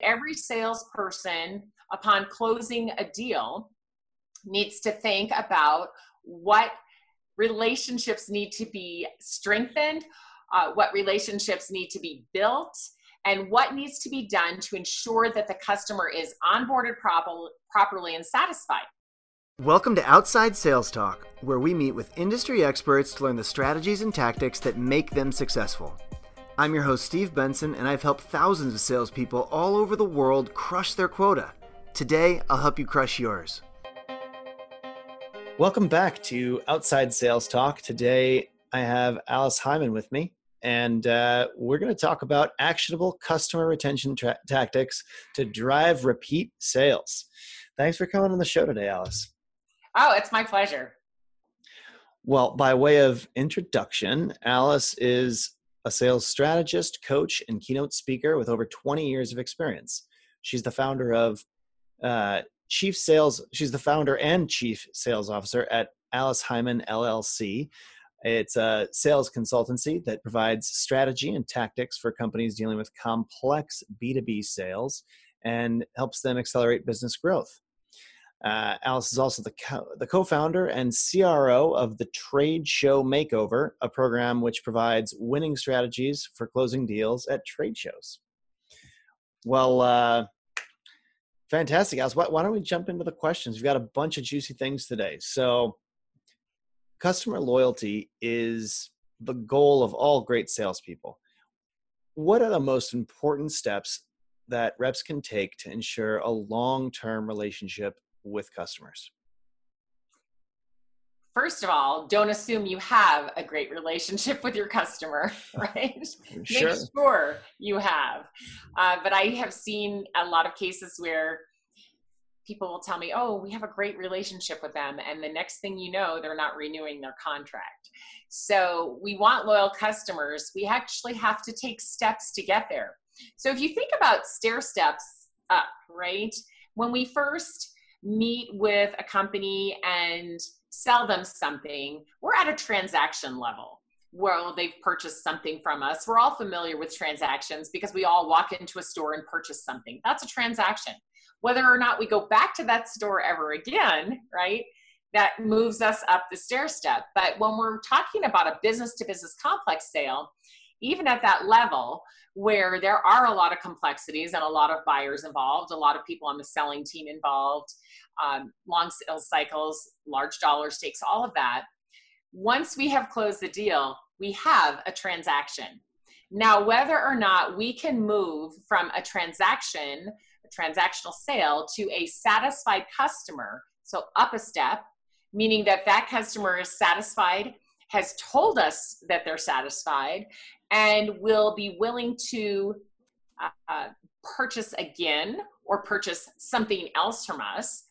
Every salesperson, upon closing a deal, needs to think about what relationships need to be strengthened, uh, what relationships need to be built, and what needs to be done to ensure that the customer is onboarded proper, properly and satisfied. Welcome to Outside Sales Talk, where we meet with industry experts to learn the strategies and tactics that make them successful. I'm your host, Steve Benson, and I've helped thousands of salespeople all over the world crush their quota. Today, I'll help you crush yours. Welcome back to Outside Sales Talk. Today, I have Alice Heiman with me, and uh, we're going to talk about actionable customer retention tra- tactics to drive repeat sales. Thanks for coming on the show today, Alice. Oh, it's my pleasure. Well, by way of introduction, Alice is a sales strategist, coach, and keynote speaker with over 20 years of experience. She's the founder of uh, Chief Sales, she's the founder and Chief Sales Officer at Alice Heiman LLC. It's a sales consultancy that provides strategy and tactics for companies dealing with complex B2B sales and helps them accelerate business growth. Uh, Alice is also the, co- the co-founder and CRO of the Trade Show Makeover, a program which provides winning strategies for closing deals at trade shows. Well, uh, fantastic, Alice. Why, why don't we jump into the questions? We've got a bunch of juicy things today. So, customer loyalty is the goal of all great salespeople. What are the most important steps that reps can take to ensure a long-term relationship with customers? First of all, don't assume you have a great relationship with your customer, right? Sure. Make sure you have. Uh, but I have seen a lot of cases where people will tell me, oh, we have a great relationship with them. And the next thing you know, they're not renewing their contract. So we want loyal customers. We actually have to take steps to get there. So if you think about stair steps up, right? When we first meet with a company and sell them something, we're at a transaction level. Well, they've purchased something from us. We're all familiar with transactions because we all walk into a store and purchase something. That's a transaction. Whether or not we go back to that store ever again, right? That moves us up the stair step. But when we're talking about a business to business complex sale, even at that level where there are a lot of complexities and a lot of buyers involved, a lot of people on the selling team involved, um, long sales cycles, large dollar stakes, all of that. Once we have closed the deal, we have a transaction. Now, whether or not we can move from a transaction, a transactional sale, to a satisfied customer, so up a step, meaning that that customer is satisfied, has told us that they're satisfied, and will be willing to uh, purchase again or purchase something else from us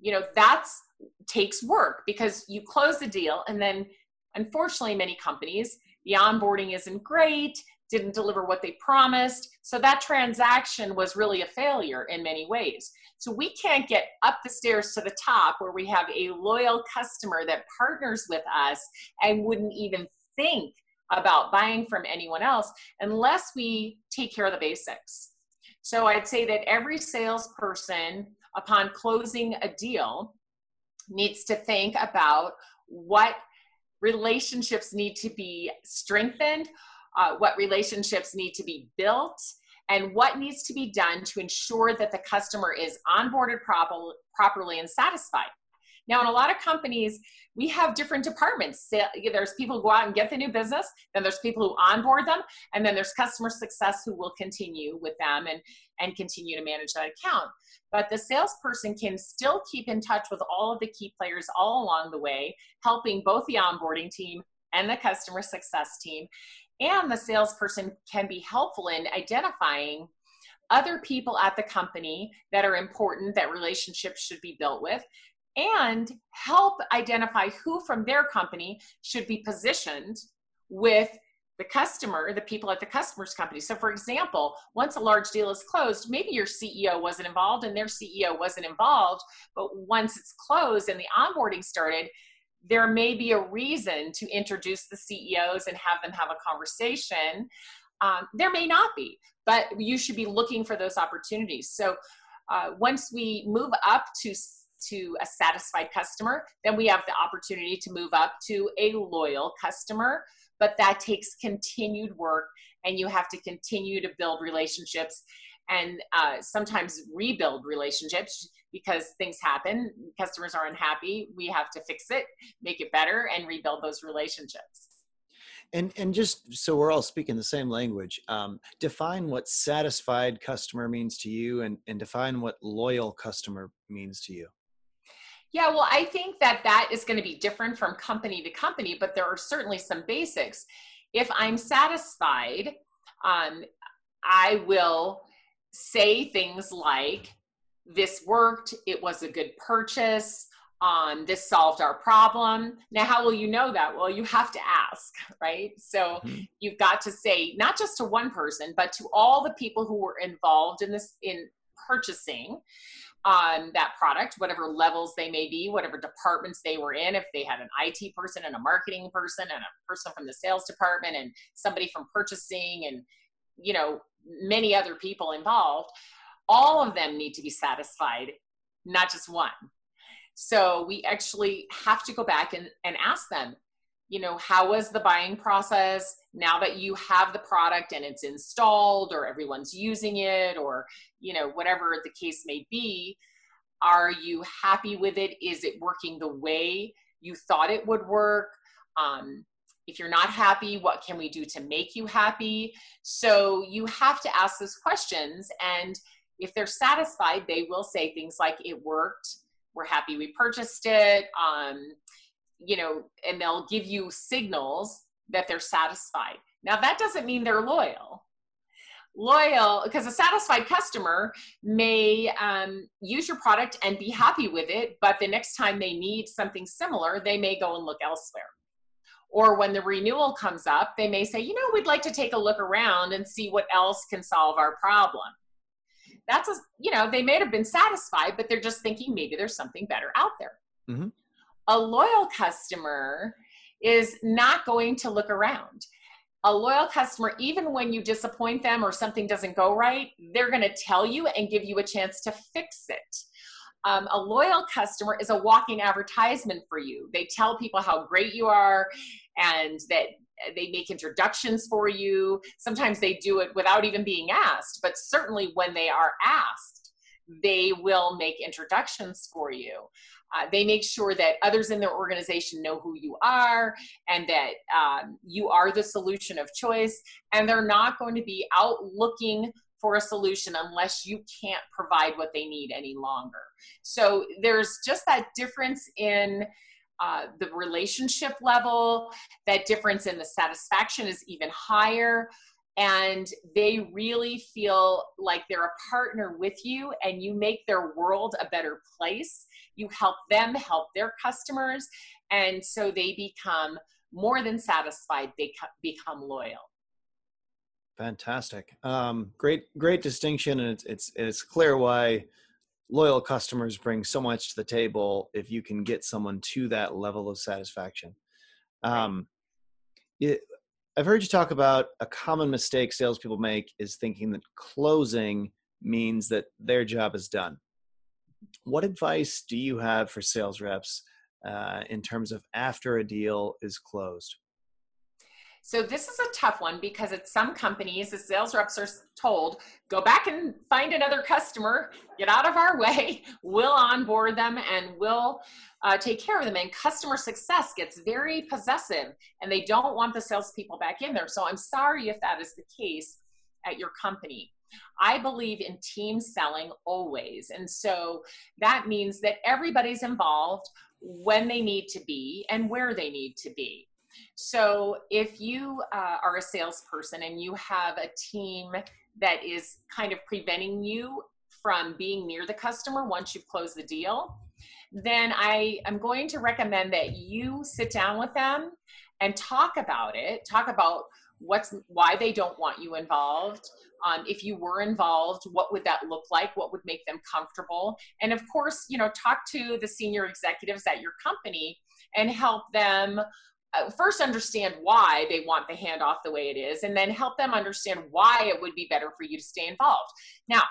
you know that's takes work because you close the deal and then unfortunately many companies the onboarding isn't great didn't deliver what they promised. So that transaction was really a failure in many ways. So we can't get up the stairs to the top where we have a loyal customer that partners with us and wouldn't even think about buying from anyone else unless we take care of the basics so i'd say that every salesperson upon closing a deal needs to think about what relationships need to be strengthened, uh, what relationships need to be built, and what needs to be done to ensure that the customer is onboarded proper, properly and satisfied. Now, in a lot of companies, we have different departments. There's people who go out and get the new business, then there's people who onboard them, and then there's customer success who will continue with them and, and continue to manage that account. But the salesperson can still keep in touch with all of the key players all along the way, helping both the onboarding team and the customer success team. And the salesperson can be helpful in identifying other people at the company that are important that relationships should be built with and help identify who from their company should be positioned with the customer, the people at the customer's company. So, for example, once a large deal is closed, maybe your CEO wasn't involved and their CEO wasn't involved, but once it's closed and the onboarding started, there may be a reason to introduce the CEOs and have them have a conversation Um, there may not be, but you should be looking for those opportunities. So uh, once we move up to to a satisfied customer, then we have the opportunity to move up to a loyal customer. But that takes continued work, and you have to continue to build relationships and uh, sometimes rebuild relationships because things happen. Customers are unhappy. We have to fix it, make it better, and rebuild those relationships. And and just so we're all speaking the same language, um, define what satisfied customer means to you, and and define what loyal customer means to you. Yeah, well, I think that that is going to be different from company to company, but there are certainly some basics. If I'm satisfied, um, I will say things like, This worked, it was a good purchase, um, this solved our problem. Now, how will you know that? Well, you have to ask, right? So mm-hmm. you've got to say, not just to one person, but to all the people who were involved in this, in purchasing on that product, whatever levels they may be, whatever departments they were in, if they had an IT person and a marketing person and a person from the sales department and somebody from purchasing and, you know, many other people involved, all of them need to be satisfied, not just one. So we actually have to go back and, and ask them, you know, how was the buying process now that you have the product and it's installed or everyone's using it or, you know, whatever the case may be? Are you happy with it? Is it working the way you thought it would work? Um, if you're not happy, what can we do to make you happy? So you have to ask those questions. And if they're satisfied, they will say things like, it worked, we're happy we purchased it. Um, you know, and they'll give you signals that they're satisfied. Now, that doesn't mean they're loyal. Loyal, because a satisfied customer may um, use your product and be happy with it, but the next time they need something similar, they may go and look elsewhere. Or when the renewal comes up, they may say, you know, we'd like to take a look around and see what else can solve our problem. That's a, you know, they may have been satisfied, but they're just thinking maybe there's something better out there. Mm-hmm a loyal customer is not going to look around. A loyal customer, even when you disappoint them or something doesn't go right, they're going to tell you and give you a chance to fix it. Um, a loyal customer is a walking advertisement for you. They tell people how great you are and that they make introductions for you. Sometimes they do it without even being asked, but certainly when they are asked, they will make introductions for you. Uh, they make sure that others in their organization know who you are and that um, you are the solution of choice. And they're not going to be out looking for a solution unless you can't provide what they need any longer. So there's just that difference in. Uh, the relationship level, that difference in the satisfaction is even higher and they really feel like they're a partner with you and you make their world a better place. You help them help their customers and so they become more than satisfied they become loyal. Fantastic. Um, great great distinction and it's, it's it's clear why loyal customers bring so much to the table if you can get someone to that level of satisfaction. Um, it, I've heard you talk about a common mistake salespeople make is thinking that closing means that their job is done. What advice do you have for sales reps uh, in terms of after a deal is closed? So this is a tough one because at some companies, the sales reps are told, go back and find another customer, get out of our way, we'll onboard them and we'll uh, take care of them. And customer success gets very possessive and they don't want the salespeople back in there. So I'm sorry if that is the case at your company. I believe in team selling always. And so that means that everybody's involved when they need to be and where they need to be. So if you uh, are a salesperson and you have a team that is kind of preventing you from being near the customer once you've closed the deal, then I am going to recommend that you sit down with them and talk about it. Talk about what's why they don't want you involved. Um, if you were involved, what would that look like? What would make them comfortable? And of course, you know, talk to the senior executives at your company and help them Uh, first understand why they want the handoff the way it is and then help them understand why it would be better for you to stay involved now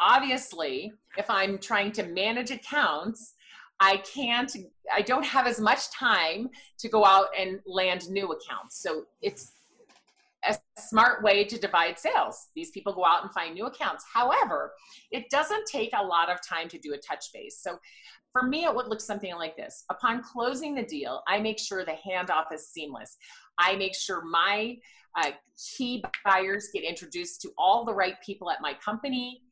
obviously if i'm trying to manage accounts i can't i don't have as much time to go out and land new accounts so it's a smart way to divide sales. These people go out and find new accounts. However, it doesn't take a lot of time to do a touch base. So for me, it would look something like this. Upon closing the deal, I make sure the handoff is seamless. I make sure my uh, key buyers get introduced to all the right people at my company.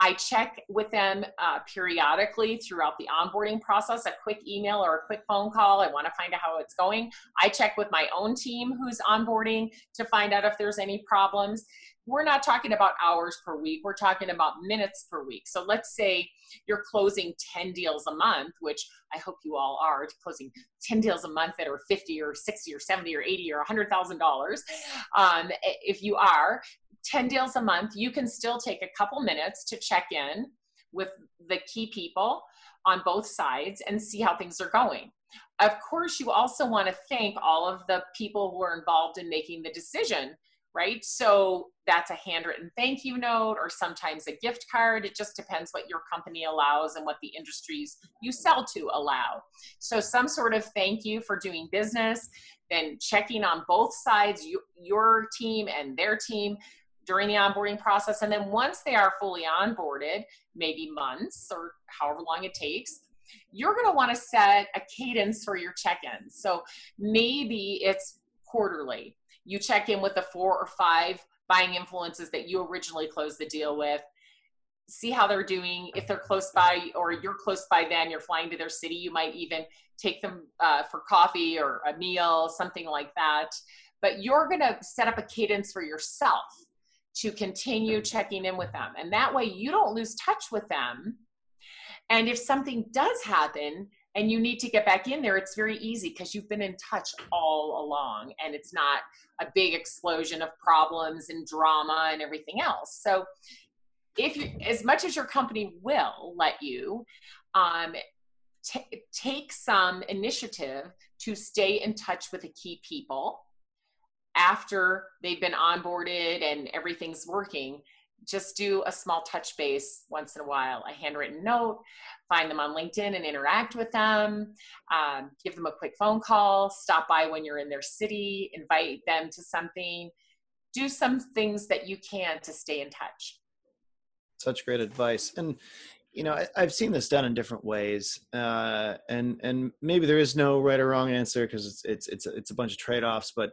I check with them uh, periodically throughout the onboarding process, a quick email or a quick phone call. I want to find out how it's going. I check with my own team who's onboarding to find out if there's any problems. We're not talking about hours per week, we're talking about minutes per week. So let's say you're closing 10 deals a month, which I hope you all are closing 10 deals a month that are 50 or 60 or 70 or 80 or $100,000. Um, if you are, 10 deals a month, you can still take a couple minutes to check in with the key people on both sides and see how things are going. Of course, you also want to thank all of the people who are involved in making the decision, right? So that's a handwritten thank you note or sometimes a gift card. It just depends what your company allows and what the industries you sell to allow. So, some sort of thank you for doing business, then checking on both sides, you, your team and their team during the onboarding process. And then once they are fully onboarded, maybe months or however long it takes, you're going to want to set a cadence for your check ins. So maybe it's quarterly. You check in with the four or five buying influences that you originally closed the deal with. See how they're doing. If they're close by or you're close by them, you're flying to their city, you might even take them uh, for coffee or a meal, something like that. But you're going to set up a cadence for yourself to continue checking in with them. And that way you don't lose touch with them. And if something does happen and you need to get back in there, it's very easy because you've been in touch all along and it's not a big explosion of problems and drama and everything else. So if you as much as your company will let you um, t- take some initiative to stay in touch with the key people after they've been onboarded and everything's working, just do a small touch base once in a while, a handwritten note, find them on LinkedIn and interact with them, um, give them a quick phone call, stop by when you're in their city, invite them to something. Do some things that you can to stay in touch. Such great advice. And you know, I, have seen this done in different ways, uh, and and maybe there is no right or wrong answer because it's it's it's it's a bunch of trade offs. But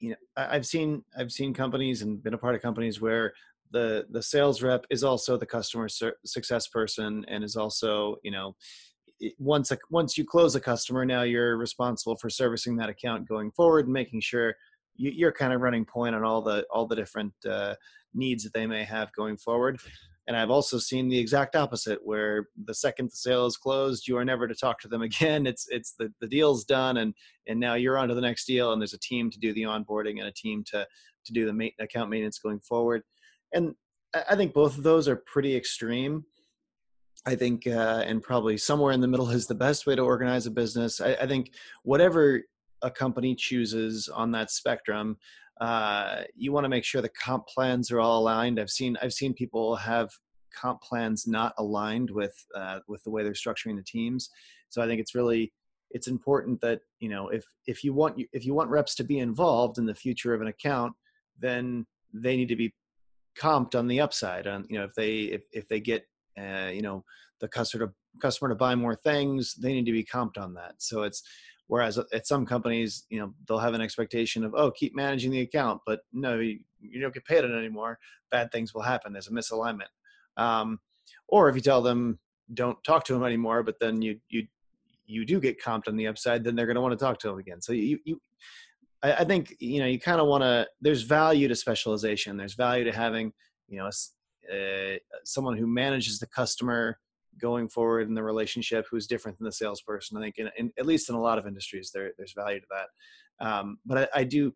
you know i've seen i've seen companies and been a part of companies where the the sales rep is also the customer success person and is also you know once a, once you close a customer now you're responsible for servicing that account going forward and making sure you, are kind of running point on all the all the different uh, needs that they may have going forward and I've also seen the exact opposite, where the second the sale is closed, you are never to talk to them again. It's it's the, the deal's done, and and now you're on to the next deal, and there's a team to do the onboarding and a team to to do the account maintenance going forward. And I think both of those are pretty extreme. I think, uh, and probably somewhere in the middle is the best way to organize a business. I, I think whatever a company chooses on that spectrum, uh, you want to make sure the comp plans are all aligned. I've seen I've seen people have comp plans not aligned with uh, with the way they're structuring the teams. So I think it's really it's important that you know if if you want if you want reps to be involved in the future of an account, then they need to be comped on the upside. On you know if they if if they get uh, you know the customer to customer to buy more things, they need to be comped on that. So it's Whereas at some companies, you know, they'll have an expectation of, oh, keep managing the account, but no, you, you don't get paid on it anymore. Bad things will happen. There's a misalignment. Um, or if you tell them don't talk to them anymore, but then you you you do get comped on the upside, then they're going to want to talk to them again. So you you, I, I think you know you kind of want to. There's value to specialization. There's value to having you know uh, someone who manages the customer going forward in the relationship who's different than the salesperson. I think, in, in, at least in a lot of industries, there, there's value to that. Um, but I, I do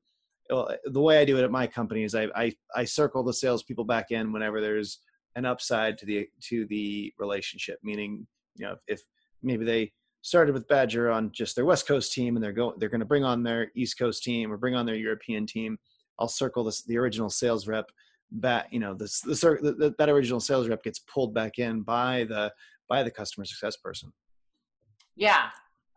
the way I do it at my company is I, I, I circle the salespeople back in whenever there's an upside to the to the relationship. Meaning, you know, if maybe they started with Badger on just their West Coast team, and they're going they're going to bring on their East Coast team or bring on their European team. I'll circle this the original sales rep back. You know, this the, the that original sales rep gets pulled back in by the by the customer success person. Yeah,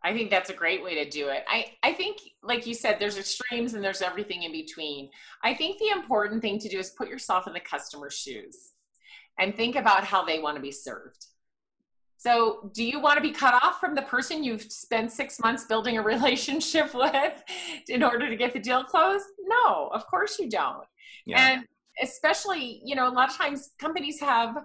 I think that's a great way to do it. I, I think, like you said, there's extremes and there's everything in between. I think the important thing to do is put yourself in the customer's shoes and think about how they want to be served. So, do you want to be cut off from the person you've spent six months building a relationship with in order to get the deal closed? No, of course you don't. Yeah. And especially, you know, a lot of times companies have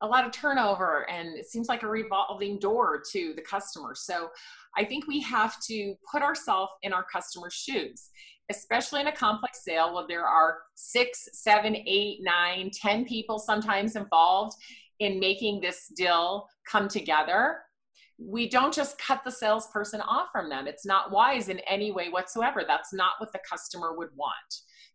a lot of turnover and it seems like a revolving door to the customer. So, I think we have to put ourselves in our customer's shoes, especially in a complex sale where there are six, seven, eight, nine, ten people sometimes involved in making this deal come together we don't just cut the salesperson off from them. It's not wise in any way whatsoever. That's not what the customer would want.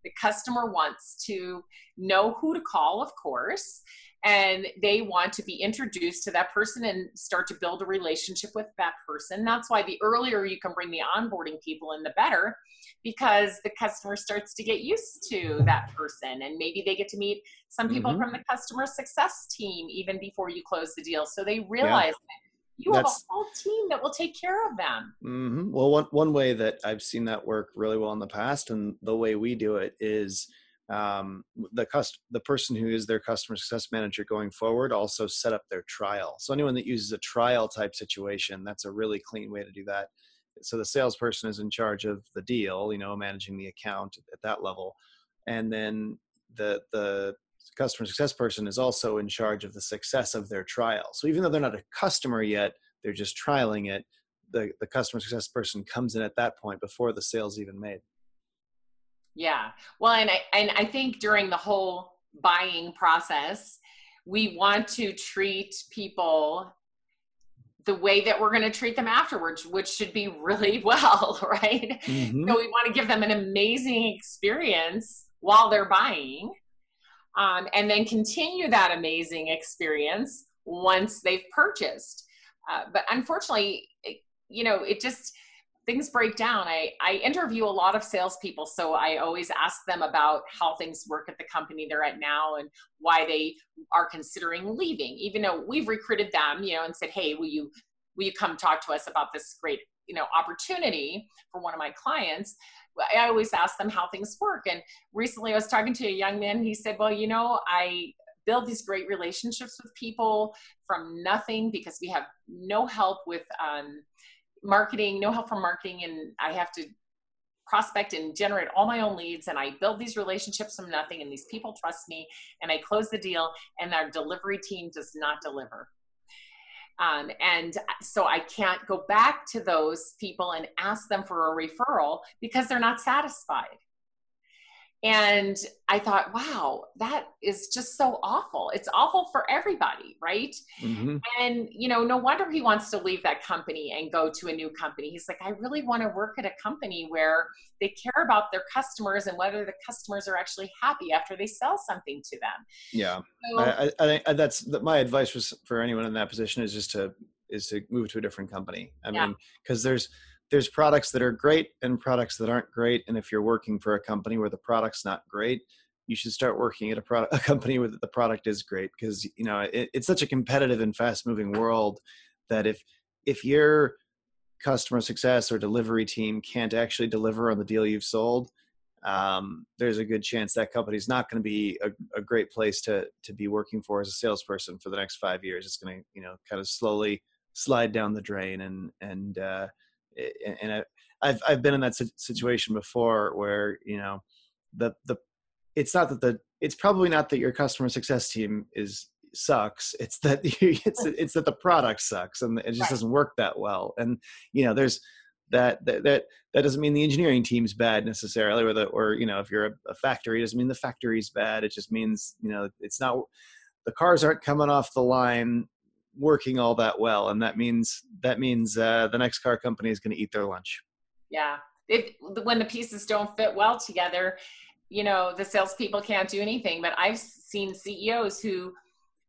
The customer wants to know who to call of course and they want to be introduced to that person and start to build a relationship with that person. That's why the earlier you can bring the onboarding people in, the better, because the customer starts to get used to that person and maybe they get to meet some people mm-hmm. from the customer success team even before you close the deal. So they realize yeah. that you That's, have a whole team that will take care of them. Mm-hmm. Well, one, one way that I've seen that work really well in the past and the way we do it is – um, the cust- the person who is their customer success manager going forward also set up their trial. So anyone that uses a trial type situation, that's a really clean way to do that. So the salesperson is in charge of the deal, you know, managing the account at that level, and then the the customer success person is also in charge of the success of their trial. So even though they're not a customer yet, they're just trialing it. The the customer success person comes in at that point before the sale's even made. Yeah. Well, and I and I think during the whole buying process, we want to treat people the way that we're going to treat them afterwards, which should be really well, right? Mm-hmm. So we want to give them an amazing experience while they're buying, um, and then continue that amazing experience once they've purchased. Uh, but unfortunately, you know, it just things break down. I, I interview a lot of salespeople, so I always ask them about how things work at the company they're at now and why they are considering leaving. Even though we've recruited them, you know, and said, "Hey, will you will you come talk to us about this great you know opportunity for one of my clients?" I always ask them how things work. And recently, I was talking to a young man. He said, "Well, you know, I." build these great relationships with people from nothing because we have no help with um, marketing, no help from marketing, and I have to prospect and generate all my own leads and I build these relationships from nothing and these people trust me and I close the deal and our delivery team does not deliver. Um, and so I can't go back to those people and ask them for a referral because they're not satisfied and i thought wow that is just so awful. It's awful for everybody right? Mm-hmm. and you know no wonder he wants to leave that company and go to a new company. He's like i really want to work at a company where they care about their customers and whether the customers are actually happy after they sell something to them. Yeah. So, I, I, think that's my advice was for anyone in that position is just to is to move to a different company. I yeah. mean because there's there's products that are great and products that aren't great and if you're working for a company where the product's not great you should start working at a product a company where the product is great because you know it, it's such a competitive and fast moving world that if if your customer success or delivery team can't actually deliver on the deal you've sold um, there's a good chance that company's not going to be a, a, great place to to be working for as a salesperson for the next five years. It's going to you know kind of slowly slide down the drain and and uh, and I've I've been in that situation before where you know the the it's not that the it's probably not that your customer success team is sucks. It's that it's it's that the product sucks and it just doesn't work that well. And you know there's that that that, that doesn't mean the engineering team's bad necessarily or the or you know if you're a, a factory it doesn't mean the factory's bad. It just means you know it's not the cars aren't coming off the line working all that well, and that means that means uh, the next car company is going to eat their lunch. Yeah, it, when the pieces don't fit well together, you know the salespeople can't do anything. But I've seen CEOs who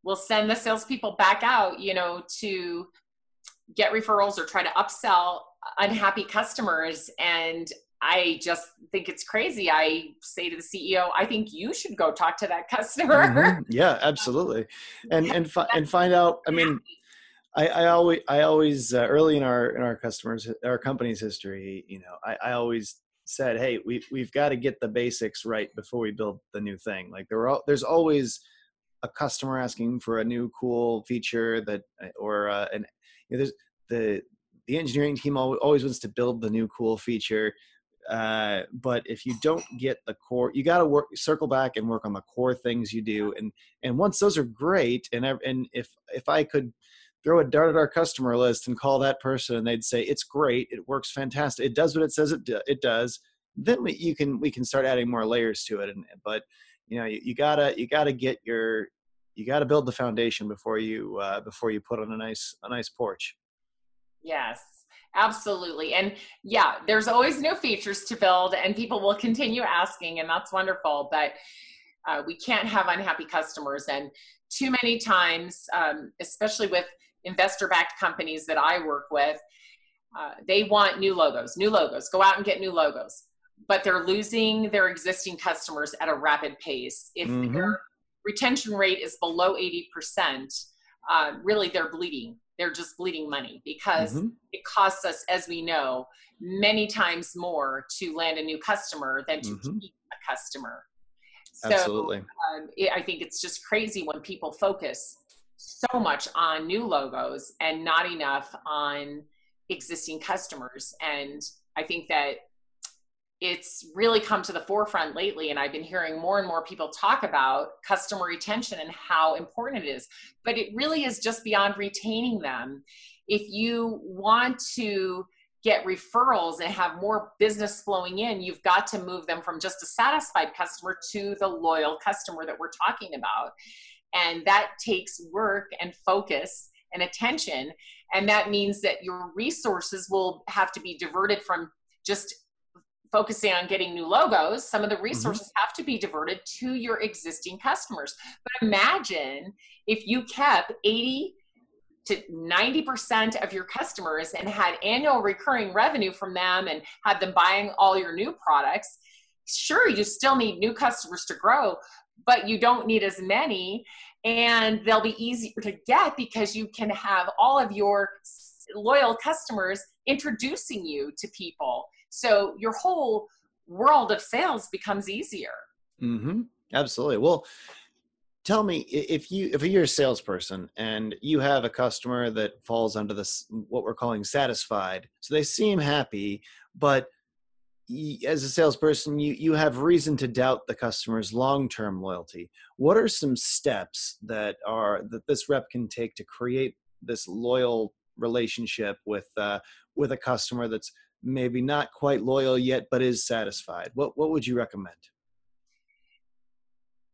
will send the salespeople back out, you know, to get referrals or try to upsell unhappy customers and I just think it's crazy. I say to the CEO, I think you should go talk to that customer. Mm-hmm. Yeah, absolutely. And and fi- and find out. I mean, I, I always I always uh, early in our in our customers our company's history, you know, I, I always said, hey, we we've got to get the basics right before we build the new thing. Like there are, there's always a customer asking for a new cool feature that or uh, an you know, there's the the engineering team always wants to build the new cool feature uh, but if you don't get the core you got to work circle back and work on the core things you do. And and once those are great and and if if i could throw a dart at our customer list and call that person and they'd say it's great it works fantastic it does what it says it, do, it does then we, you can we can start adding more layers to it. And but you know you, you gotta you gotta get your you gotta build the foundation before you uh, before you put on a nice a nice porch. Yes absolutely. And yeah there's always new features to build and people will continue asking and that's wonderful but uh, we can't have unhappy customers. And too many times um, especially with investor backed companies that i work with uh, they want new logos new logos go out and get new logos but they're losing their existing customers at a rapid pace. If mm-hmm. their retention rate is below 80% uh, really they're bleeding they're just bleeding money because mm-hmm. it costs us, as we know, many times more to land a new customer than to mm-hmm. keep a customer. So, Absolutely. Um, it, I think it's just crazy when people focus so much on new logos and not enough on existing customers. And I think that it's really come to the forefront lately and i've been hearing more and more people talk about customer retention and how important it is. But it really is just beyond retaining them. If you want to get referrals and have more business flowing in you've got to move them from just a satisfied customer to the loyal customer that we're talking about. And that takes work and focus and attention. And that means that your resources will have to be diverted from just focusing on getting new logos, some of the mm-hmm. resources mm-hmm. have to be diverted to your existing customers. But imagine if you kept 80 to 90% of your customers and had annual recurring revenue from them and had them buying all your new products. Sure, you still need new customers to grow, but you don't need as many and they'll be easier to get because you can have all of your loyal customers introducing you to people so your whole world of sales becomes easier. Mm-hmm. Absolutely. Well, tell me if you if you're a salesperson and you have a customer that falls under this what we're calling satisfied so they seem happy but as a salesperson you you have reason to doubt the customer's long-term loyalty what are some steps that are that this rep can take to create this loyal relationship with uh, with a customer that's maybe not quite loyal yet, but is satisfied? What what would you recommend?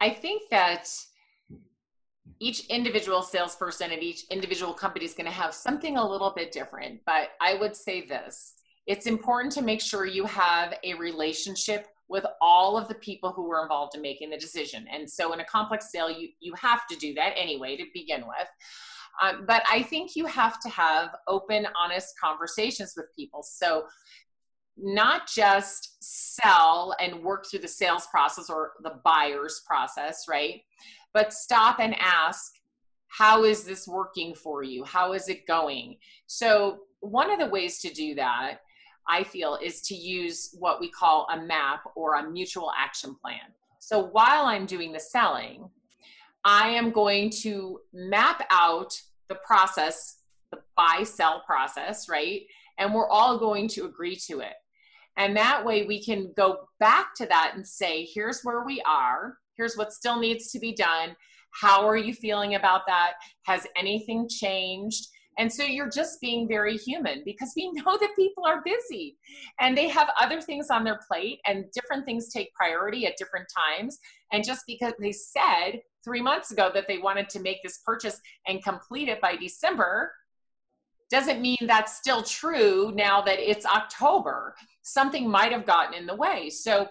I think that each individual salesperson at each individual company is going to have something a little bit different. But I would say this it's important to make sure you have a relationship with all of the people who were involved in making the decision. And so in a complex sale, you, you have to do that anyway to begin with. Um, but I think you have to have open, honest conversations with people. So, not just sell and work through the sales process or the buyer's process, right? But stop and ask, how is this working for you? How is it going? So, one of the ways to do that, I feel, is to use what we call a map or a mutual action plan. So, while I'm doing the selling, I am going to map out the process, the buy sell process, right? And we're all going to agree to it. And that way we can go back to that and say, here's where we are, here's what still needs to be done. How are you feeling about that? Has anything changed? And so you're just being very human because we know that people are busy and they have other things on their plate and different things take priority at different times. And just because they said three months ago that they wanted to make this purchase and complete it by December doesn't mean that's still true now that it's October. Something might have gotten in the way. So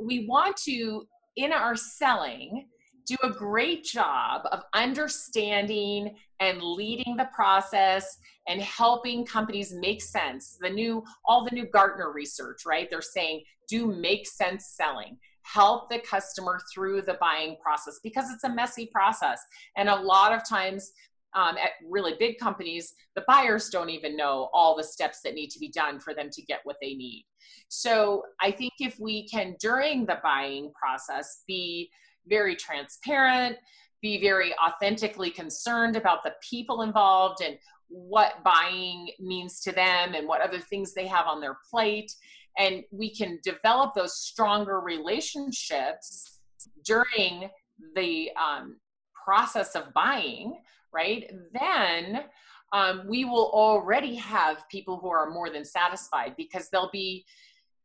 we want to, in our selling, do a great job of understanding and leading the process and helping companies make sense. The new, all the new Gartner research, right? They're saying do make sense selling. Help the customer through the buying process because it's a messy process. And a lot of times, um, at really big companies, the buyers don't even know all the steps that need to be done for them to get what they need. So I think if we can, during the buying process, be very transparent, be very authentically concerned about the people involved and what buying means to them and what other things they have on their plate. And we can develop those stronger relationships during the um, process of buying, right? Then um, we will already have people who are more than satisfied because they'll be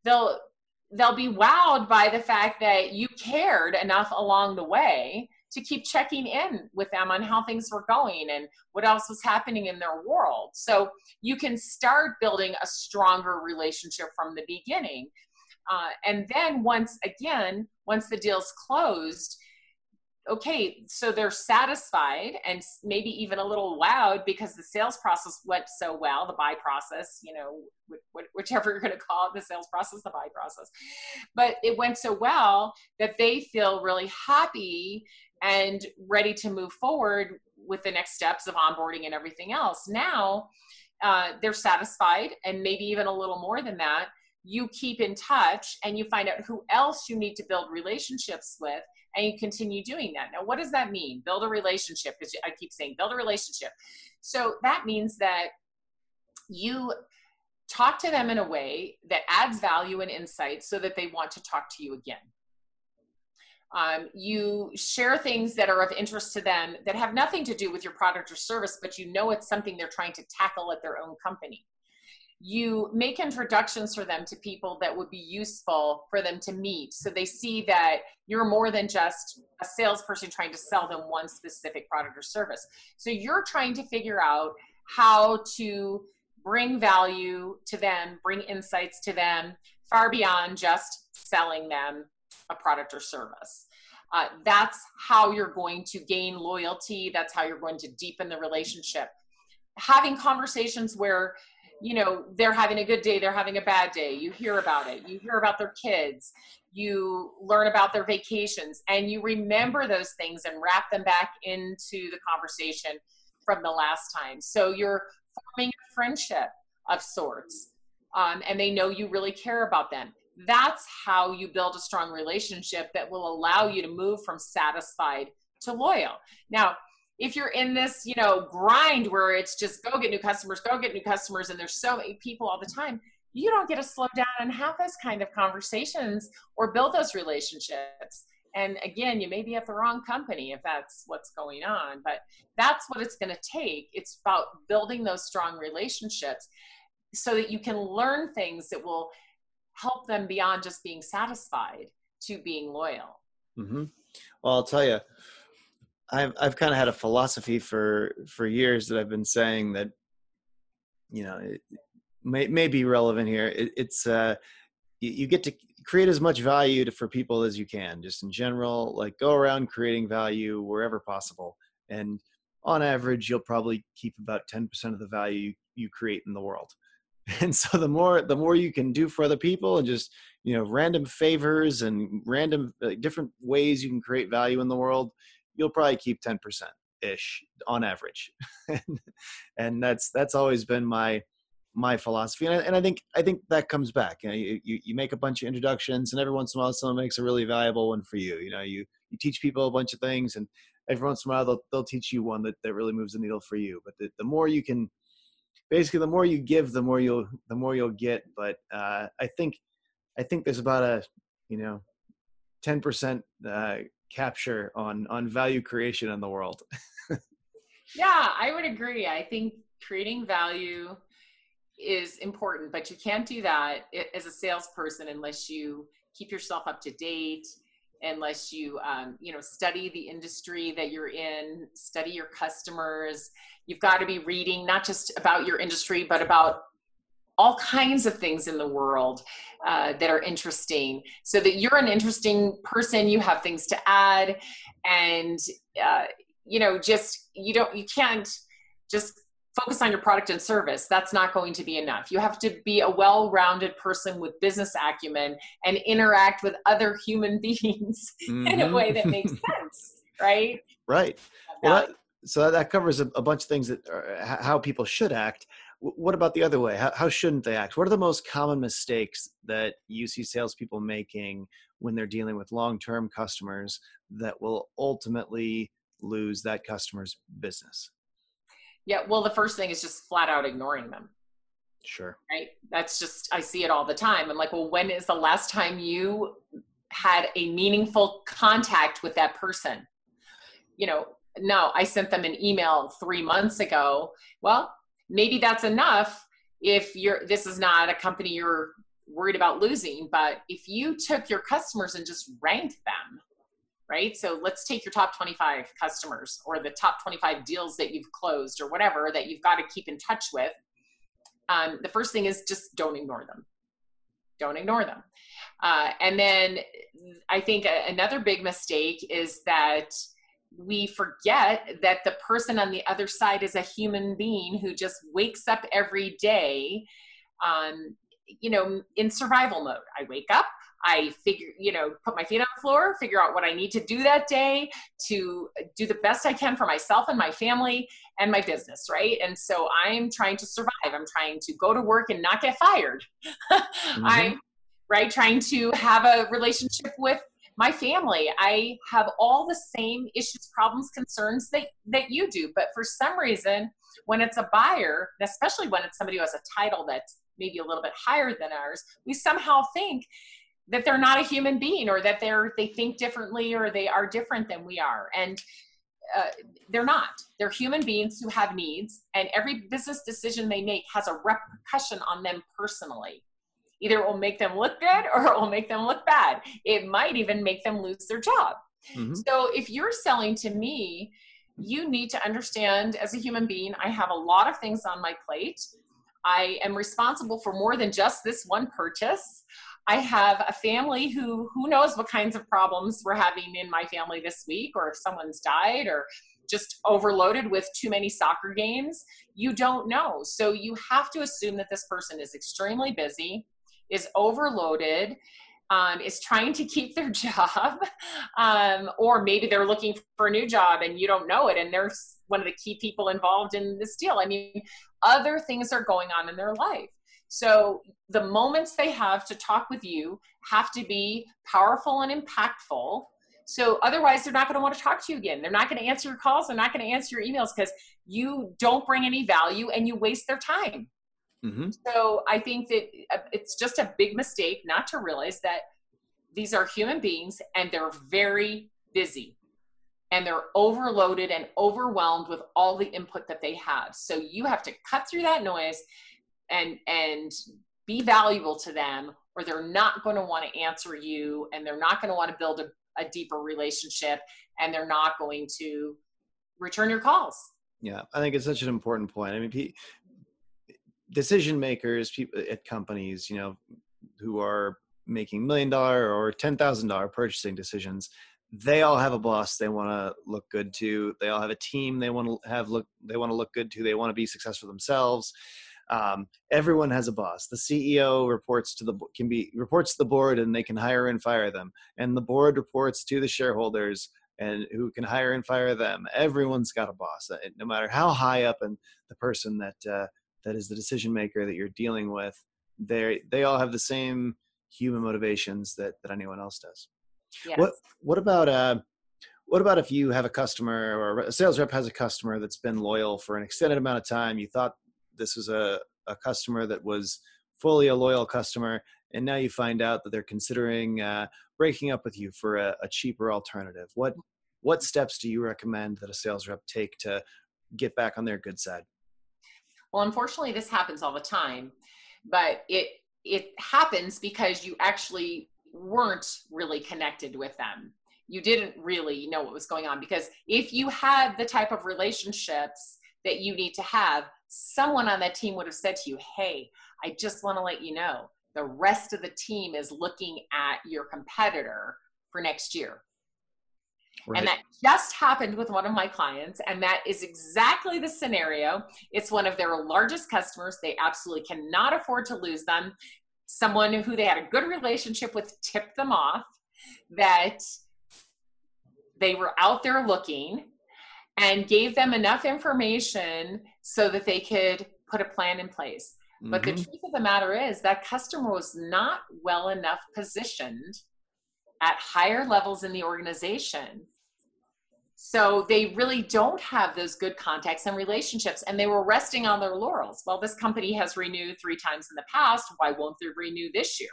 they'll they'll be wowed by the fact that you cared enough along the way to keep checking in with them on how things were going and what else was happening in their world. So you can start building a stronger relationship from the beginning. Uh, and then once again, once the deal's closed, okay, so they're satisfied and maybe even a little wowed because the sales process went so well, the buy process, you know, whichever you're going to call it, the sales process, the buy process. But it went so well that they feel really happy and ready to move forward with the next steps of onboarding and everything else. Now uh, they're satisfied and maybe even a little more than that. You keep in touch and you find out who else you need to build relationships with and you continue doing that. Now, what does that mean? Build a relationship, because I keep saying build a relationship. So that means that you talk to them in a way that adds value and insight so that they want to talk to you again. Um, you share things that are of interest to them that have nothing to do with your product or service, but you know it's something they're trying to tackle at their own company you make introductions for them to people that would be useful for them to meet. So they see that you're more than just a salesperson trying to sell them one specific product or service. So you're trying to figure out how to bring value to them bring insights to them far beyond just selling them a product or service. Uh, that's how you're going to gain loyalty. That's how you're going to deepen the relationship. Having conversations where you know they're having a good day they're having a bad day. You hear about it. You hear about their kids. You learn about their vacations. And you remember those things and wrap them back into the conversation from the last time. So you're forming a friendship of sorts um, and they know you really care about them. That's how you build a strong relationship that will allow you to move from satisfied to loyal. Now if you're in this, you know, grind where it's just go get new customers, go get new customers, and there's so many people all the time, you don't get to slow down and have those kind of conversations or build those relationships. And again, you may be at the wrong company if that's what's going on, but that's what it's going to take. It's about building those strong relationships so that you can learn things that will help them beyond just being satisfied to being loyal. Mm-hmm. Well, I'll tell you, I've I've kind of had a philosophy for for years that I've been saying that you know it may may be relevant here. It, it's uh, you, you, get to create as much value to, for people as you can, just in general. Like go around creating value wherever possible, and on average, you'll probably keep about ten percent of the value you create in the world. And so the more the more you can do for other people, and just you know random favors and random uh, different ways you can create value in the world you'll probably keep 10% ish on average. and that's, that's always been my, my philosophy. And I, and I think, I think that comes back, you, know, you, you, you make a bunch of introductions and every once in a while someone makes a really valuable one for you. You know, you, you teach people a bunch of things and every once in a while they'll, they'll teach you one that, that really moves the needle for you. But the, the more you can, basically the more you give, the more you'll, the more you'll get. But uh, I think, I think there's about a, you know, 10% uh, capture on on value creation in the world. Yeah i would agree. I think creating value is important but you can't do that as a salesperson unless you keep yourself up to date unless you um, you know study the industry that you're in study your customers. You've got to be reading not just about your industry but about all kinds of things in the world uh, that are interesting so that you're an interesting person you have things to add and uh, you know just you don't you can't just focus on your product and service that's not going to be enough. You have to be a well-rounded person with business acumen and interact with other human beings mm-hmm. in a way that makes sense right? Right. Well that, so that covers a, a, bunch of things that are, how people should act what about the other way how, how shouldn't they act what are the most common mistakes that you see salespeople making when they're dealing with long-term customers that will ultimately lose that customer's business yeah, well, the first thing is just flat out ignoring them. Sure. Right. That's just, I see it all the time. I'm like, well, when is the last time you had a meaningful contact with that person? You know, no, I sent them an email three months ago. Well, maybe that's enough if you're, this is not a company you're worried about losing, but if you took your customers and just ranked them, right? So let's take your top 25 customers or the top 25 deals that you've closed or whatever that you've got to keep in touch with. Um, the first thing is just don't ignore them. Don't ignore them. Uh, and then I think another big mistake is that we forget that the person on the other side is a human being who just wakes up every day um, you know in survival mode i wake up I figure, you know, put my feet on the floor, figure out what I need to do that day to do the best I can for myself and my family and my business, right? And so I'm trying to survive. I'm trying to go to work and not get fired. mm-hmm. I'm right trying to have a relationship with my family. I have all the same issues, problems, concerns that that you do, but for some reason when it's a buyer, especially when it's somebody who has a title that's maybe a little bit higher than ours, we somehow think that they're not a human being or that they're they think differently or they are different than we are. And uh, they're not. They're human beings who have needs and every business decision they make has a repercussion on them personally either it will make them look good or it will make them look bad it might even make them lose their job mm-hmm. so if you're selling to me you need to understand as a human being i have a lot of things on my plate i am responsible for more than just this one purchase I have a family who who knows what kinds of problems we're having in my family this week, or if someone's died, or just overloaded with too many soccer games. You don't know. So you have to assume that this person is extremely busy, is overloaded, um, is trying to keep their job, um, or maybe they're looking for a new job and you don't know it, and they're one of the key people involved in this deal. I mean, other things are going on in their life. So the moments they have to talk with you have to be powerful and impactful. So otherwise, they're not going to want to talk to you again. They're not going to answer your calls. They're not going to answer your emails because you don't bring any value and you waste their time. Mm-hmm. So I think that uh, it's just a big mistake not to realize that these are human beings and they're very busy and they're overloaded and overwhelmed with all the input that they have. So you have to cut through that noise and and be valuable to them or they're not going to want to answer you and they're not going to want to build a, a deeper relationship and they're not going to return your calls yeah i think it's such an important point i mean decision makers people at companies you know who are making million dollar or ten thousand dollar purchasing decisions they all have a boss they want to look good to they all have a team they want to have look they want to look good to they want to be successful themselves. Um, everyone has a boss. The ceo reports to the can be reports to the board and they can hire and fire them. And the board reports to the shareholders and who can hire and fire them. Everyone's got a boss uh, no matter how high up and the person that uh, that is the decision maker that you're dealing with they they all have the same human motivations that that anyone else does. Yes. what what about uh what about if you have a customer or a sales rep has a customer that's been loyal for an extended amount of time you thought this was a, a customer that was fully a loyal customer and now you find out that they're considering uh, breaking up with you for a, a, cheaper alternative? What what steps do you recommend that a sales rep take to get back on their good side well unfortunately this happens all the time but it it happens because you actually weren't really connected with them you didn't really know what was going on because if you had the type of relationships that you need to have someone on that team would have said to you, Hey, I just want to let you know the rest of the team is looking at your competitor for next year. Right. And that just happened with one of my clients. And that is exactly the scenario. It's one of their largest customers. They absolutely cannot afford to lose them. Someone who they had a good relationship with tipped them off that they were out there looking and gave them enough information so that they could put a plan in place. Mm-hmm. But the mm-hmm. truth of the matter is that customer was not well enough positioned at higher levels in the organization. So they really don't have those good contacts and relationships, and they were resting on their laurels. Well, this company has renewed three times in the past. Why won't they renew this year?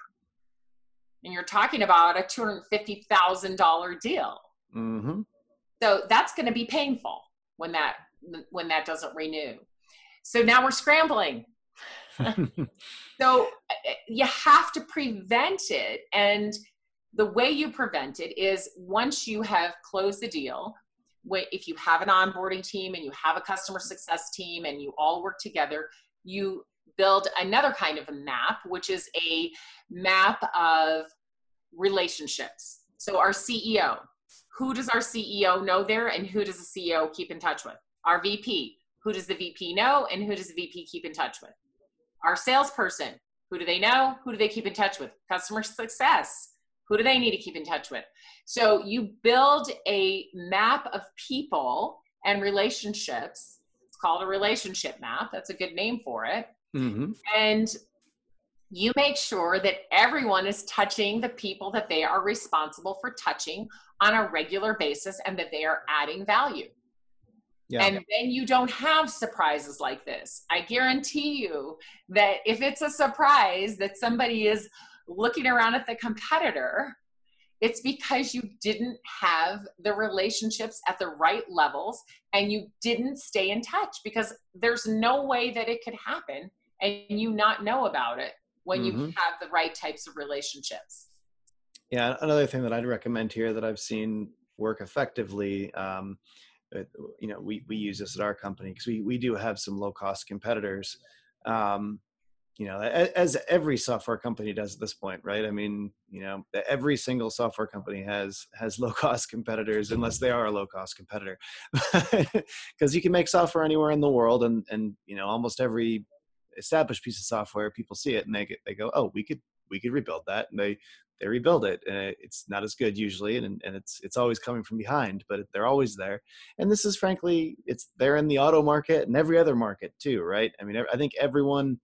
And you're talking about a $250,000 deal. Mm-hmm. So that's going to be painful when that when that doesn't renew. So now we're scrambling. so eh, you have to prevent it and the way you prevent it is once you have closed the deal if you have an onboarding team and you have a customer success team and you all work together you build another kind of a map which is a map of relationships so our ceo who does our CEO know there and who does the CEO keep in touch with? Our VP, who does the VP know and who does the VP keep in touch with? Our salesperson, who do they know? Who do they keep in touch with? Customer success, who do they need to keep in touch with? So you build a map of people and relationships. It's called a relationship map. That's a good name for it. Mm-hmm. And you make sure that everyone is touching the people that they are responsible for touching on a regular basis and that they are adding value. Yeah. And then you don't have surprises like this. I guarantee you that if it's a surprise that somebody is looking around at the competitor, it's because you didn't have the relationships at the right levels and you didn't stay in touch because there's no way that it could happen and you not know about it when mm-hmm. you have the right types of relationships. Yeah, another thing that I'd recommend here that I've seen work effectively, um, you know, we, we use this at our company because we, we do have some low cost competitors. Um, you know, as every software company does at this point, right? I mean, you know, every single software company has has low cost competitors, unless they are a low cost competitor, because you can make software anywhere in the world, and and you know, almost every established piece of software, people see it and they get, they go, oh, we could we could rebuild that, and they they rebuild it and it's not as good usually and, and it's it's always coming from behind but they're always there. And this is frankly it's they're in the auto market and every other market too right? I mean i think everyone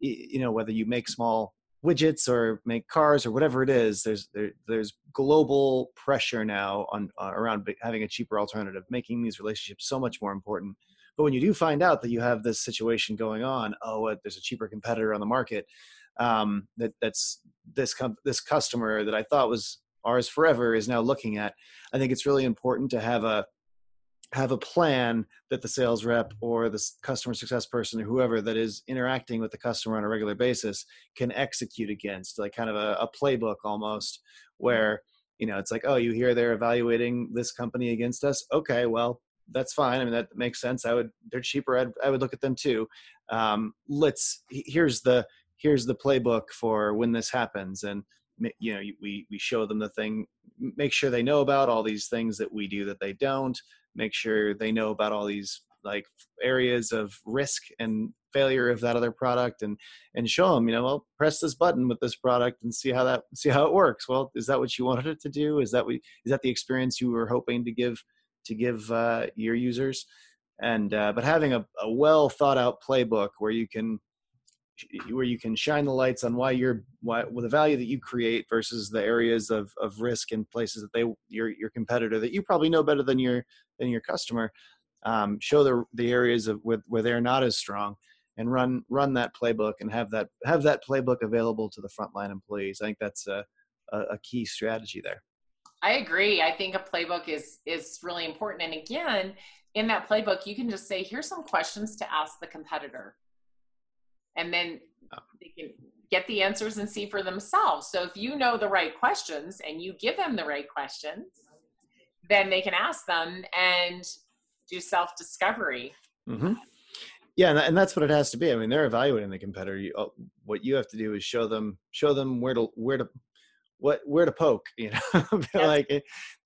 you know whether you make small widgets or make cars or whatever it is there's there, there's global pressure now on uh, around having a cheaper alternative making these relationships so much more important but when you do find out that you have this situation going on oh uh, there's a cheaper competitor on the market um, that that's this com- this customer that I thought was ours forever is now looking at. I think it's really important to have a have a plan that the sales rep or the customer success person or whoever that is interacting with the customer on a regular basis can execute against like kind of a, a playbook almost where you know it's like oh you hear they're evaluating this company against us? Okay well that's fine. I mean that makes sense. I would they're cheaper. I'd, i would look at them too. Um, let's here's the here's the playbook for when this happens and you know we we show them the thing make sure they know about all these things that we do that they don't make sure they know about all these like areas of risk and failure of that other product and and show them you know well press this button with this product and see how that see how it works. Well is that what you wanted it to do? Is that we is that the experience you were hoping to give to give uh, your users? And uh, but having a, a well thought out playbook where you can where you can shine the lights on why you're why well, the value that you create versus the areas of, of risk and places that they your your competitor that you probably know better than your than your customer um, show the the areas of where, where they're not as strong and run run that playbook and have that have that playbook available to the frontline employees. I think that's a, a, a key strategy there. I agree. I think a playbook is is really important. And again in that playbook you can just say here's some questions to ask the competitor and then they can get the answers and see for themselves. So if you know the right questions and you give them the right questions, then they can ask them and do self discovery. Mm-hmm. Yeah, and that's what it has to be. I mean, they're evaluating the competitor. You, oh, what you have to do is show them show them where to where to what where to poke. You know, like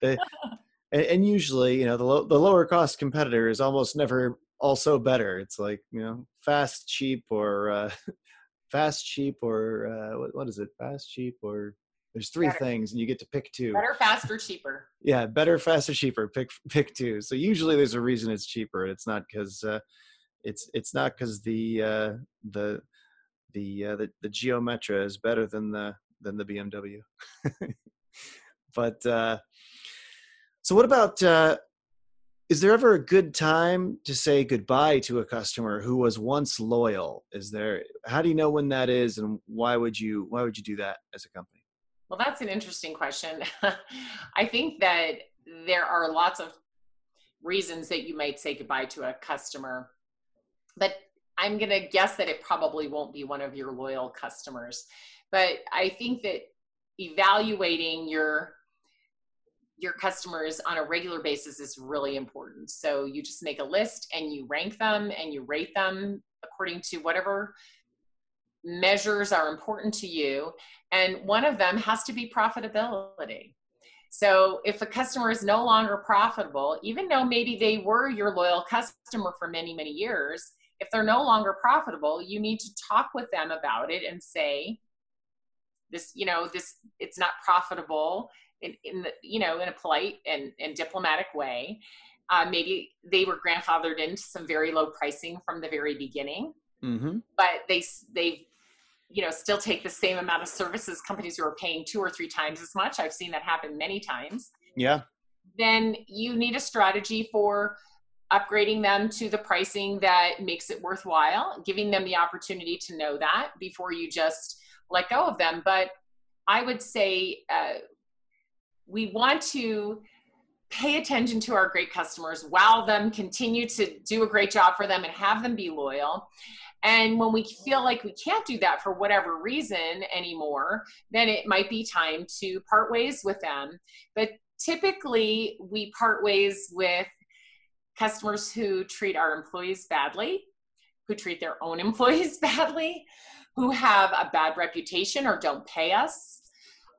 the and, usually you know the low, the lower cost competitor is almost never also better. It's like you know fast, cheap, or uh, fast, cheap, or uh, what, what is it? Fast, cheap, or there's three better. things, and you get to pick two. Better, faster, cheaper. Yeah, better, faster, cheaper. Pick pick two. So usually there's a reason it's cheaper. It's not because uh, it's it's not because the uh, the the, uh, the the Geo Metro is better than the than the BMW. but uh, so what about uh, is there ever a good time to say goodbye to a customer who was once loyal? Is there how do you know when that is and why would you why would you do that as a company? Well that's an interesting question. I think that there are lots of reasons that you might say goodbye to a customer but i'm going to guess that it probably won't be one of your loyal customers. But i think that evaluating your your customers on a regular basis is really important. So you just make a list and you rank them and you rate them according to whatever measures are important to you. And one of them has to be profitability. So if a customer is no longer profitable, even though maybe they were your loyal customer for many, many years, if they're no longer profitable, you need to talk with them about it and say, this, you know, this, it's not profitable in, in the, you know, in a polite and, and diplomatic way. Uh, maybe they were grandfathered into some very low pricing from the very beginning, mm-hmm. but they they you know still take the same amount of services companies who are paying two or three times as much. I've seen that happen many times. Yeah. Then you need a strategy for upgrading them to the pricing that makes it worthwhile, giving them the opportunity to know that before you just let go of them. But I would say uh, we want to pay attention to our great customers, wow them, continue to do a great job for them, and have them be loyal. And when we feel like we can't do that for whatever reason anymore, then it might be time to part ways with them. But typically, we part ways with customers who treat our employees badly, who treat their own employees badly, who have a bad reputation or don't pay us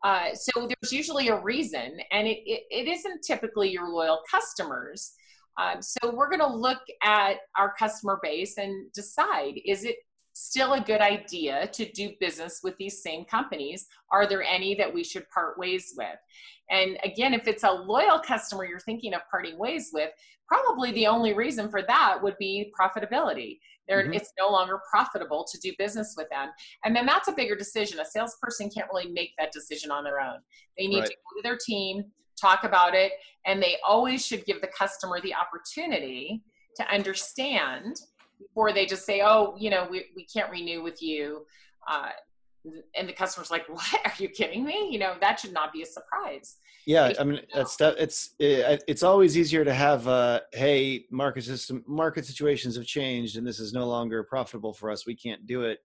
uh, so there's usually a reason, and it, it, it isn't typically your loyal customers. Um, so we're going to look at our customer base and decide is it still a good idea to do business with these same companies? Are there any that we should part ways with? And again, if it's a loyal customer you're thinking of parting ways with, probably the only reason for that would be profitability. Mm-hmm. It's no longer profitable to do business with them. And then that's a bigger decision. A salesperson can't really make that decision on their own. They need right. to go to their team, talk about it, and they always should give the customer the opportunity to understand before they just say, oh, you know, we, we can't renew with you. Uh, and the customer's like, what? Are you kidding me? You know, that should not be a surprise yeah i mean it's it's it's always easier to have uh hey market system market situations have changed and this is no longer profitable for us we can't do it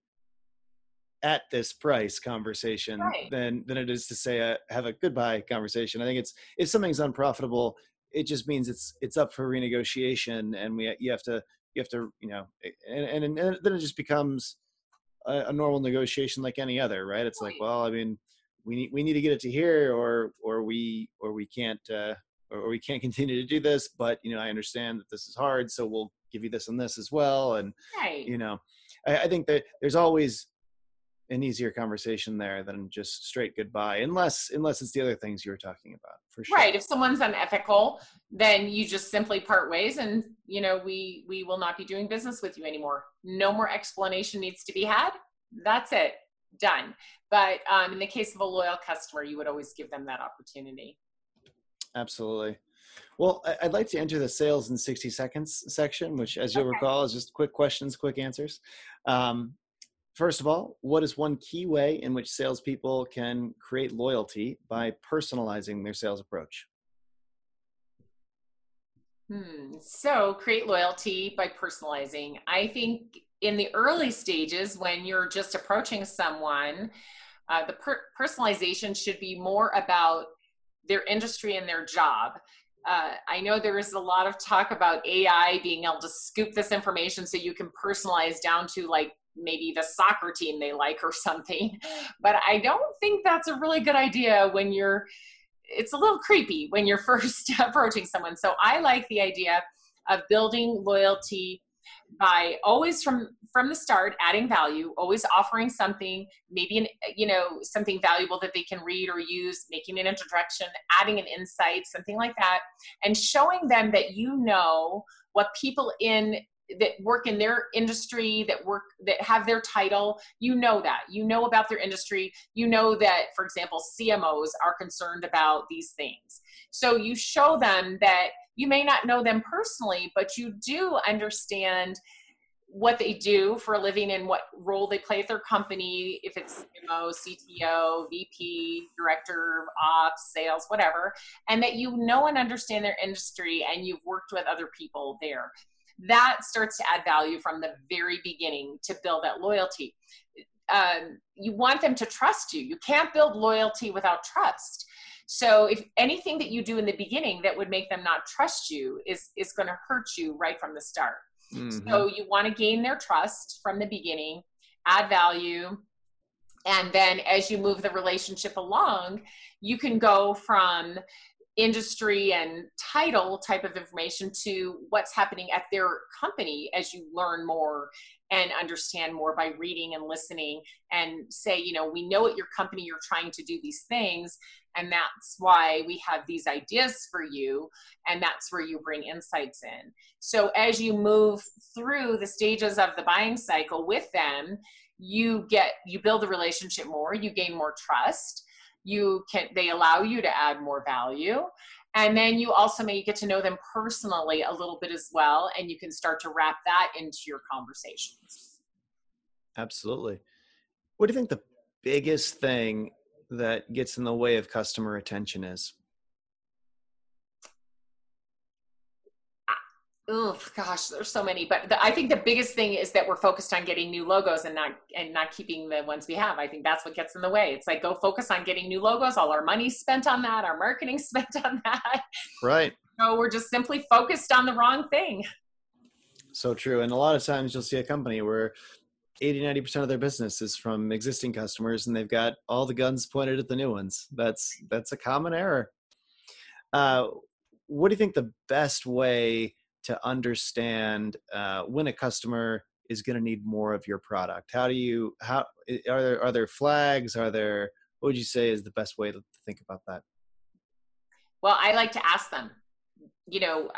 at this price conversation right. than than it is to say uh, have a goodbye conversation i think it's if something's unprofitable it just means it's it's up for renegotiation and we you have to you have to you know and and, and then it just becomes a, a normal negotiation like any other right it's right. like well i mean we need we need to get it to here or or we or we can't uh, or we can't continue to do this but you know i understand that this is hard so we'll give you this and this as well and right. you know I, I think that there's always an easier conversation there than just straight goodbye unless unless it's the other things you were talking about for sure. right if someone's unethical then you just simply part ways and you know we we will not be doing business with you anymore. No more explanation needs to be had. That's it done. But um, in the case of a loyal customer, you would always give them that opportunity. Absolutely. Well, I'd like to enter the sales in 60 seconds section, which, as you'll okay. recall, is just quick questions, quick answers. Um, first of all, what is one key way in which salespeople can create loyalty by personalizing their sales approach? Hmm. So, create loyalty by personalizing. I think in the early stages when you're just approaching someone uh, the per- personalization should be more about their industry and their job uh, I know there is a lot of talk about AI being able to scoop this information so you can personalize down to like maybe the soccer team they like or something. But I don't think that's a really good idea when you're, it's a little creepy when you're first approaching someone. So I like the idea of building loyalty by always from from the start adding value always offering something maybe an you know something valuable that they can read or use making an introduction adding an insight something like that and showing them that you know what people in that work in their industry that work that have their title you know that. You know about their industry. You know that for example cmos are concerned about these things. So you show them that you may not know them personally but you do understand what they do for a living and what role they play at their company, if it's CMO, CTO, VP, director ops, sales, whatever, and that you know and understand their industry and you've worked with other people there that starts to add value from the very beginning to build that loyalty. Um, you want them to trust you. You can't build loyalty without trust. So if anything that you do in the beginning that would make them not trust you is is going to hurt you right from the start. Mm-hmm. So you want to gain their trust from the beginning, add value, and then as you move the relationship along, you can go from industry and title type of information to what's happening at their company as you learn more and understand more by reading and listening and say you know we know at your company you're trying to do these things and that's why we have these ideas for you and that's where you bring insights in. So as you move through the stages of the buying cycle with them you get you build a relationship more you gain more trust you can they allow you to add more value. And then you also may get to know them personally a little bit as well and you can start to wrap that into your conversations. Absolutely. What do you think the biggest thing that gets in the way of customer attention is oh gosh there's so many but the, i think the biggest thing is that we're focused on getting new logos and not and not keeping the ones we have. I think that's what gets in the way. It's like go focus on getting new logos. All our money spent on that. Our marketing spent on that. Right. So we're just simply focused on the wrong thing. So true. And a lot of times you'll see a company where 80 90% of their business is from existing customers and they've got all the guns pointed at the new ones. That's that's a common error. Uh, what do you think the best way to understand uh, when a customer is going to need more of your product? How do you how are there are there flags? Are there what would you say is the best way to think about that? Well i like to ask them you know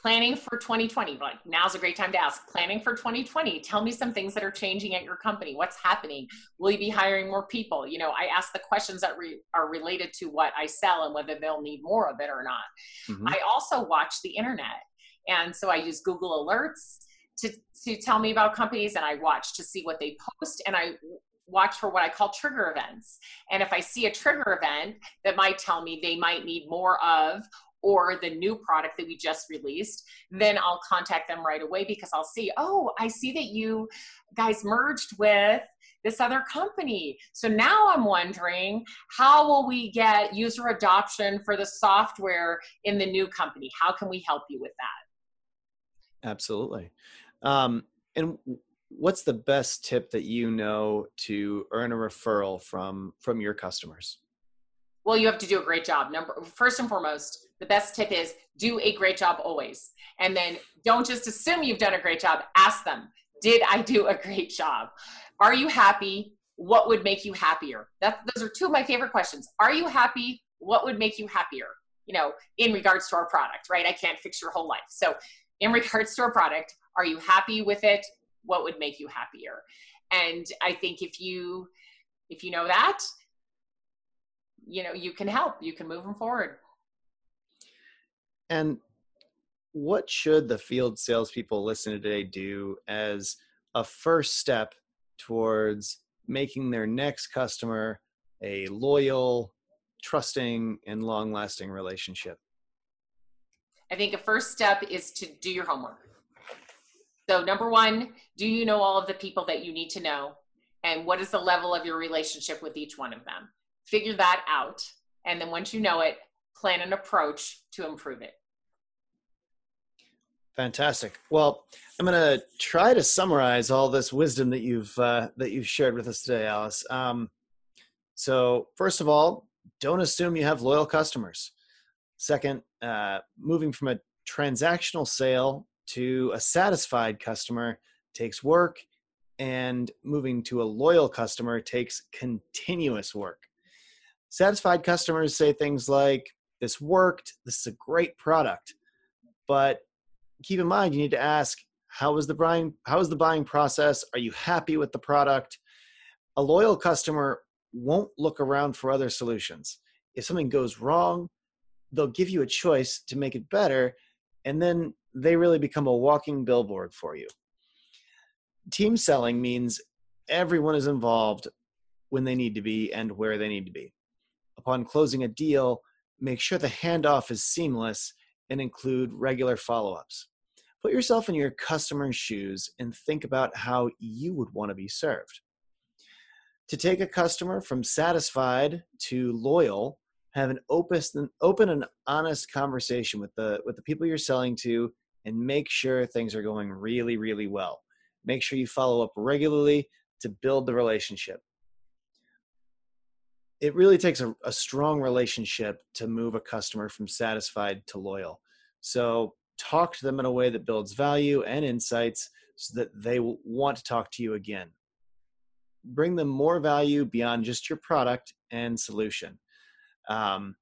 planning for 2020 like now's a great time to ask planning for 2020 tell me some things that are changing at your company. What's happening? Will you be hiring more people? You know i ask the questions that re- are related to what i sell and whether they'll need more of it or not. Mm-hmm. i also watch the internet and so I use Google Alerts to, to tell me about companies and I watch to see what they post and I watch for what I call trigger events. And if I see a trigger event that might tell me they might need more of or the new product that we just released, then I'll contact them right away because I'll see, oh, I see that you guys merged with this other company. So now I'm wondering how will we get user adoption for the software in the new company? How can we help you with that? Absolutely. Um, and what's the best tip that you know to earn a referral from from your customers? Well, you have to do a great job. Number first and foremost, the best tip is do a great job always. And then don't just assume you've done a great job. Ask them, did I do a great job? Are you happy? What would make you happier? That, those are two of my favorite questions. Are you happy? What would make you happier? You know, in regards to our product, right? I can't fix your whole life. So in regards to a product are you happy with it? What would make you happier? And i think if you if you know that you know you can help. You can move them forward. And what should the field salespeople listening today do as a first step towards making their next customer a loyal trusting and long lasting relationship I think a first step is to do your homework. So, number one, do you know all of the people that you need to know? And what is the level of your relationship with each one of them? Figure that out. And then once you know it, plan an approach to improve it. Fantastic. Well, I'm going to try to summarize all this wisdom that you've uh, that you've shared with us today, Alice. Um, so, first of all, don't assume you have loyal customers. Second, uh, moving from a transactional sale to a satisfied customer takes work, and moving to a loyal customer takes continuous work. Satisfied customers say things like, This worked, this is a great product. But keep in mind, you need to ask, how was the buying how was the buying process are you happy with the product a loyal customer won't look around for other solutions if something goes wrong they'll give you a choice to make it better and then they really become a walking billboard for you. Team selling means everyone is involved when they need to be and where they need to be. Upon closing a deal make sure the handoff is seamless and include regular follow-ups. Put yourself in your customer's shoes and think about how you would want to be served. To take a customer from satisfied to loyal, have an open, open and honest conversation with the with the people you're selling to and make sure things are going really really well. Make sure you follow up regularly to build the relationship. It really takes a, a strong relationship to move a customer from satisfied to loyal. So talk to them in a way that builds value and insights so that they will want to talk to you again. Bring them more value beyond just your product and solution. Um,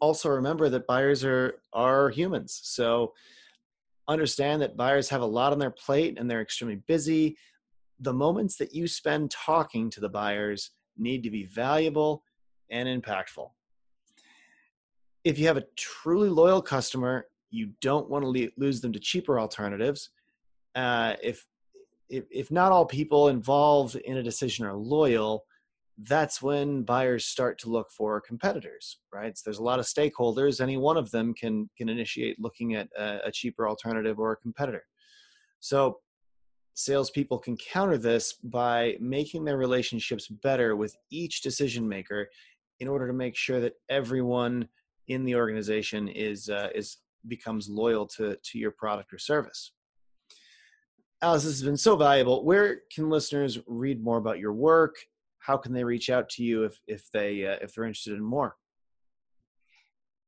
also, remember that buyers are are humans, so understand that buyers have a lot on their plate and they're extremely busy. The moments that you spend talking to the buyers need to be valuable and impactful. If you have a truly loyal customer, you don't want to lose them to cheaper alternatives. Uh, if, if if not all people involved in a decision are loyal, that's when buyers start to look for competitors, right? So there's a lot of stakeholders. Any one of them can can initiate looking at a, a cheaper alternative or a competitor. So salespeople can counter this by making their relationships better with each decision maker in order to make sure that everyone in the organization is uh, is becomes loyal to to your product or service. Alice, this has been so valuable. Where can listeners read more about your work? How can they reach out to you if if they uh, if they're interested in more?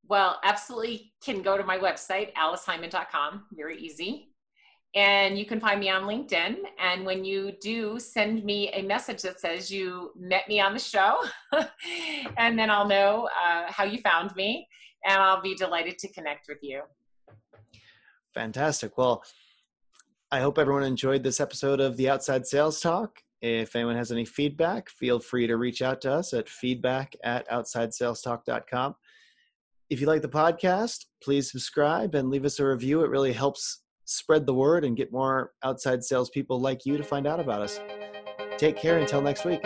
Well, absolutely can go to my website, aliceheiman.com. Very easy. And you can find me on LinkedIn. And when you do, send me a message that says you met me on the show. and then I'll know uh, how you found me and I'll be delighted to connect with you. Fantastic. Well, I hope everyone enjoyed this episode of the Outside Sales Talk. If anyone has any feedback, feel free to reach out to us at feedback at outsidesalestalk.com. If you like the podcast, please subscribe and leave us a review. It really helps spread the word and get more outside salespeople like you to find out about us. Take care until next week.